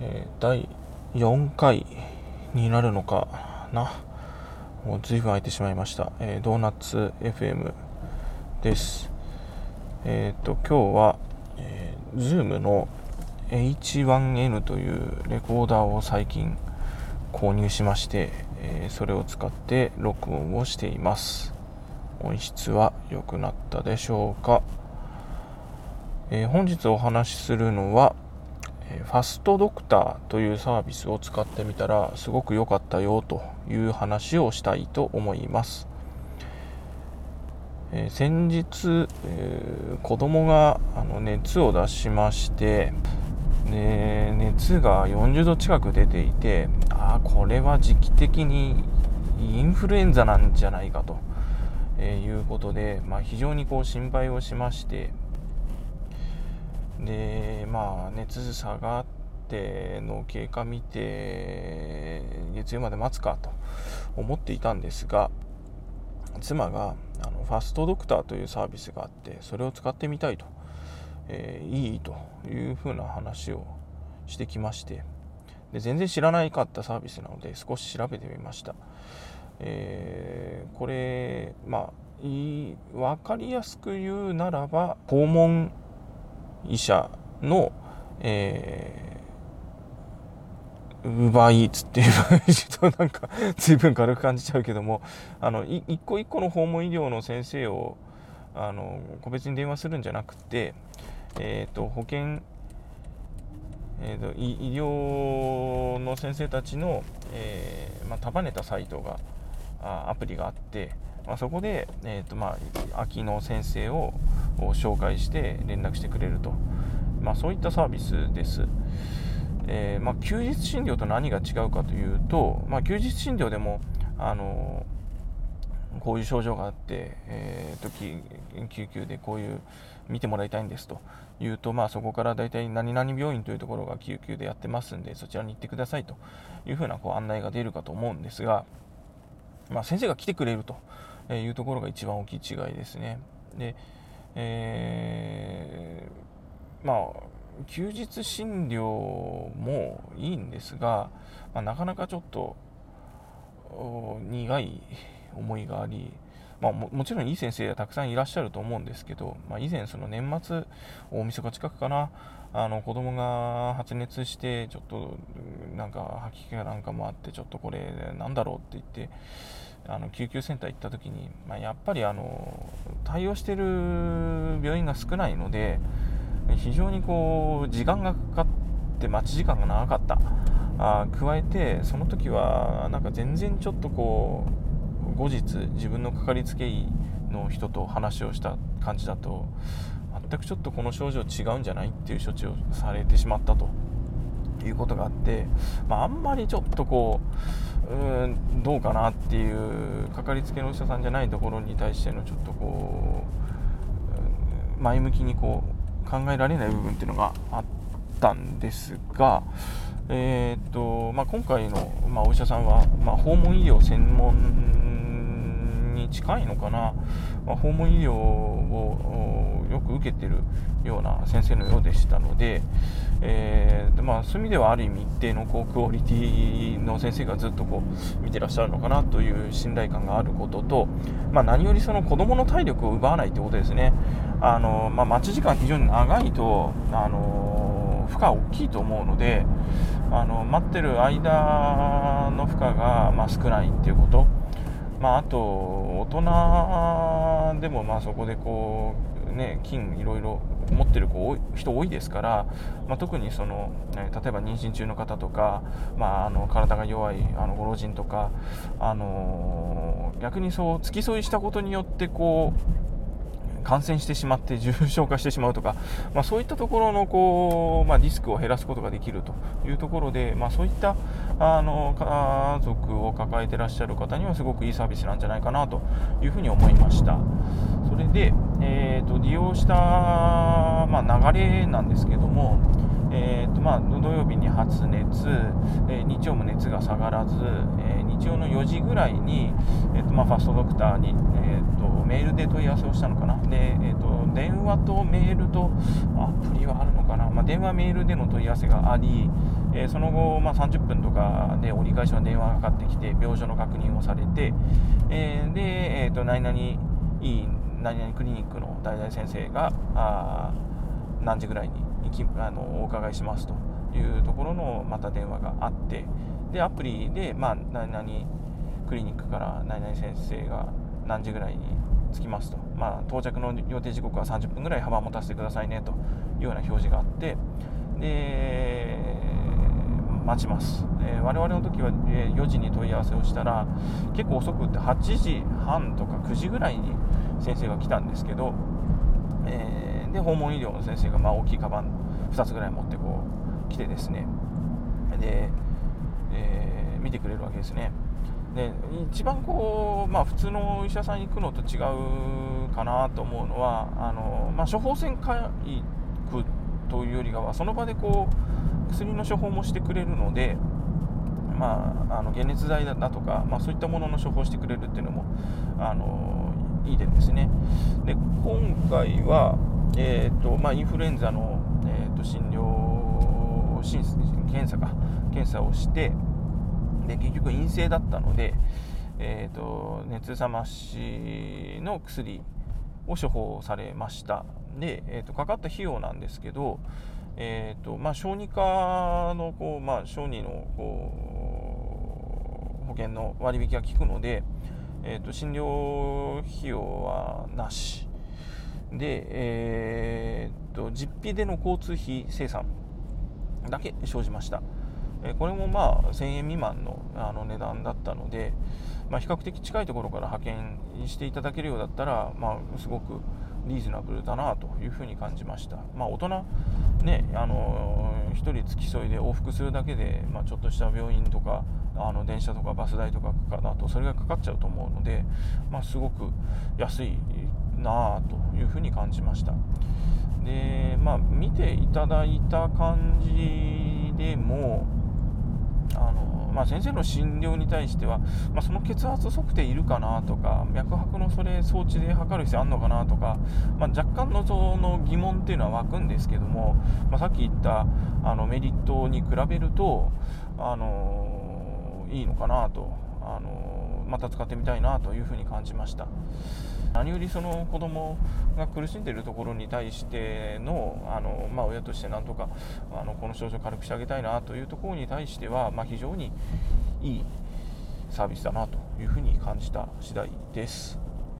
えー、第4回になるのかな。もう随分空いてしまいました、えー、ドーナツ FM です。えっ、ー、と今日は、えー、Zoom の H1N というレコーダーを最近購入しまして、え、それを使って録音をしています。音質は良くなったでしょうか、えー、本日お話しするのはファストドクターというサービスを使ってみたらすごく良かったよという話をしたいと思います。えー、先日、えー、子供があの熱を出しましてで熱が40度近く出ていてああこれは時期的にインフルエンザなんじゃないかと、えー、いうことで、まあ、非常にこう心配をしましてでまあ熱下がっての経過見て月曜まで待つかと思っていたんですが妻があのファストドクターというサービスがあってそれを使ってみたいと、えー、いいというふうな話をしてきましてで全然知らないかったサービスなので少し調べてみました、えー、これまあ分かりやすく言うならば訪問医者の、えー、ウーバーイーツっていうとなんか随分軽く感じちゃうけどもあの一個一個の訪問医療の先生をあの個別に電話するんじゃなくて、えーと、保険、えーと、医療の先生たちの、えーまあ、束ねたサイトがアプリがあってまあ、そこで、えーとまあ、秋の先生を紹介して連絡してくれると、まあ、そういったサービスです。えー、まあ、休日診療と何が違うかというと、まあ、休日診療でも、あのこういう症状があって、えーと、救急でこういう見てもらいたいんですというと、まあ、そこから大体何々病院というところが救急でやってますんでそちらに行ってくださいというふうなこう案内が出るかと思うんですが、まあ、先生が来てくれるというところが一番大きい違いですね。で、えー、まあ休日診療もいいんですが、まあ、なかなかちょっと苦い思いがあり、まあ、ももちろんいい先生はたくさんいらっしゃると思うんですけど、まあ、以前その年末大晦日近くかなあの子供が発熱してちょっとなんか吐き気なんかもあってちょっとこれなんだろうって言ってあの救急センター行った時に、まあ、やっぱりあの対応してる病院が少ないので非常にこう時間がかかって待ち時間が長かった。あ加えてその時はなんか全然ちょっとこう後日自分のかかりつけ医の人と話をした感じだと全くちょっとこの症状違うんじゃないっていう処置をされてしまったということがあって、まあ、あんまりちょっとこううんどうかなっていうかかりつけのお医者さんじゃないところに対してのちょっとこう前向きにこう考えられない部分っていうのがあったんですが、えーとまあ、今回の、まあ、お医者さんは、まあ、訪問医療専門に近いのかな、まあ、訪問医療をよく受けてるような先生のようでしたので、えー、まあ、そういう意味ではある意味一定のこうクオリティの先生がずっとこう見てらっしゃるのかなという信頼感があることと、まあ、何よりその子どもの体力を奪わないということですね。あのまあ、待ち時間非常に長いとあの負荷大きいと思うのであの待ってる間の負荷が、まあ、少ないっていうこと、まあ、あと大人でもまあそこでこうね金いろいろ持ってる子人多いですから、まあ、特にその、ね、例えば妊娠中の方とか、まあ、あの体が弱いあのご老人とか、あのー、逆にそう付き添いしたことによってこう感染してしまって重症化してしまうとか、まあ、そういったところのこう、まあ、リスクを減らすことができるというところで、まあ、そういったあの家族を抱えてらっしゃる方にはすごくいいサービスなんじゃないかなというふうに思いました。それで、えーと、利用した、ま、流れなんですけども、えーとまあ、土曜日に発熱、えー、日曜も熱が下がらず、えー、日曜の4時ぐらいに、えーとまあ、ファストドクターに、えーと、メールで問い合わせをしたのかな。で、えーと、電話とメールとアプリはあるのかな、まあ、電話メールでの問い合わせがあり、えー、その後、まあ、30分とかで折り返しの電話がかかってきて病状の確認をされて、えー、で、えーと、何々いい何々クリニックの大々先生があ何時ぐらいにあのお伺いしますというところのまた電話があってでアプリで、まあ、何々クリニックから何々先生が何時ぐらいに着きますと、まあ、到着の予定時刻は30分ぐらい幅を持たせてくださいねというような表示があってで待ちます、えー、我々の時は4時に問い合わせをしたら結構遅くって8時半とか9時ぐらいに先生が来たんですけど、で訪問医療の先生がまあ大きいカバン2つぐらい持ってこう来てですね。で、えー、見てくれるわけですね。で一番こう、まあ、普通のお医者さんに行くのと違うかなと思うのはあの、まあ、処方箋書くというよりかはその場でこう薬の処方もしてくれるので、まあ、あの解熱剤だとか、まあ、そういったものの処方してくれるっていうのもあのいいですね。で今回は、えーとまあ、インフルエンザの、えーと、診療診検査か検査をしてで結局陰性だったので、えーと、熱冷ましの薬を処方されました。で、えーと、かかった費用なんですけど、えーとまあ、小児科のこう、まあ、小児のこう保険の割引が効くので、えーと、診療費用はなし。で、えーと実費での交通費生産だけ生じました。これもまあ1000円未満のあの値段だったので、まあ、比較的近いところから派遣していただけるようだったら、まあ、すごくリーズナブルだなというふうに感じました。まあ、大人、ね、あの1人付き添いで往復するだけで、まあ、ちょっとした病院とかあの電車とかバス代とかかだとそれがかかっちゃうと思うので、まあ、すごく安いなあというふうに感じました。でまあ、見ていただいた感じでも、あのまあ、先生の診療に対しては、まあ、その血圧測定いるかなとか脈拍のそれ装置で測る必要あるのかなとか、まあ、若干のその疑問っていうのは湧くんですけども、ま、さっき言ったあのメリットに比べると、あのいいのかなと、あのまた使ってみたいなというふうに感じました。何よりその子供が苦しんでいるところに対してのあの、まあ、親としてなんとかあのこの症状を軽くしてあげたいなというところに対しては、まあ、非常にいいサービスだなというふうに感じた次第です。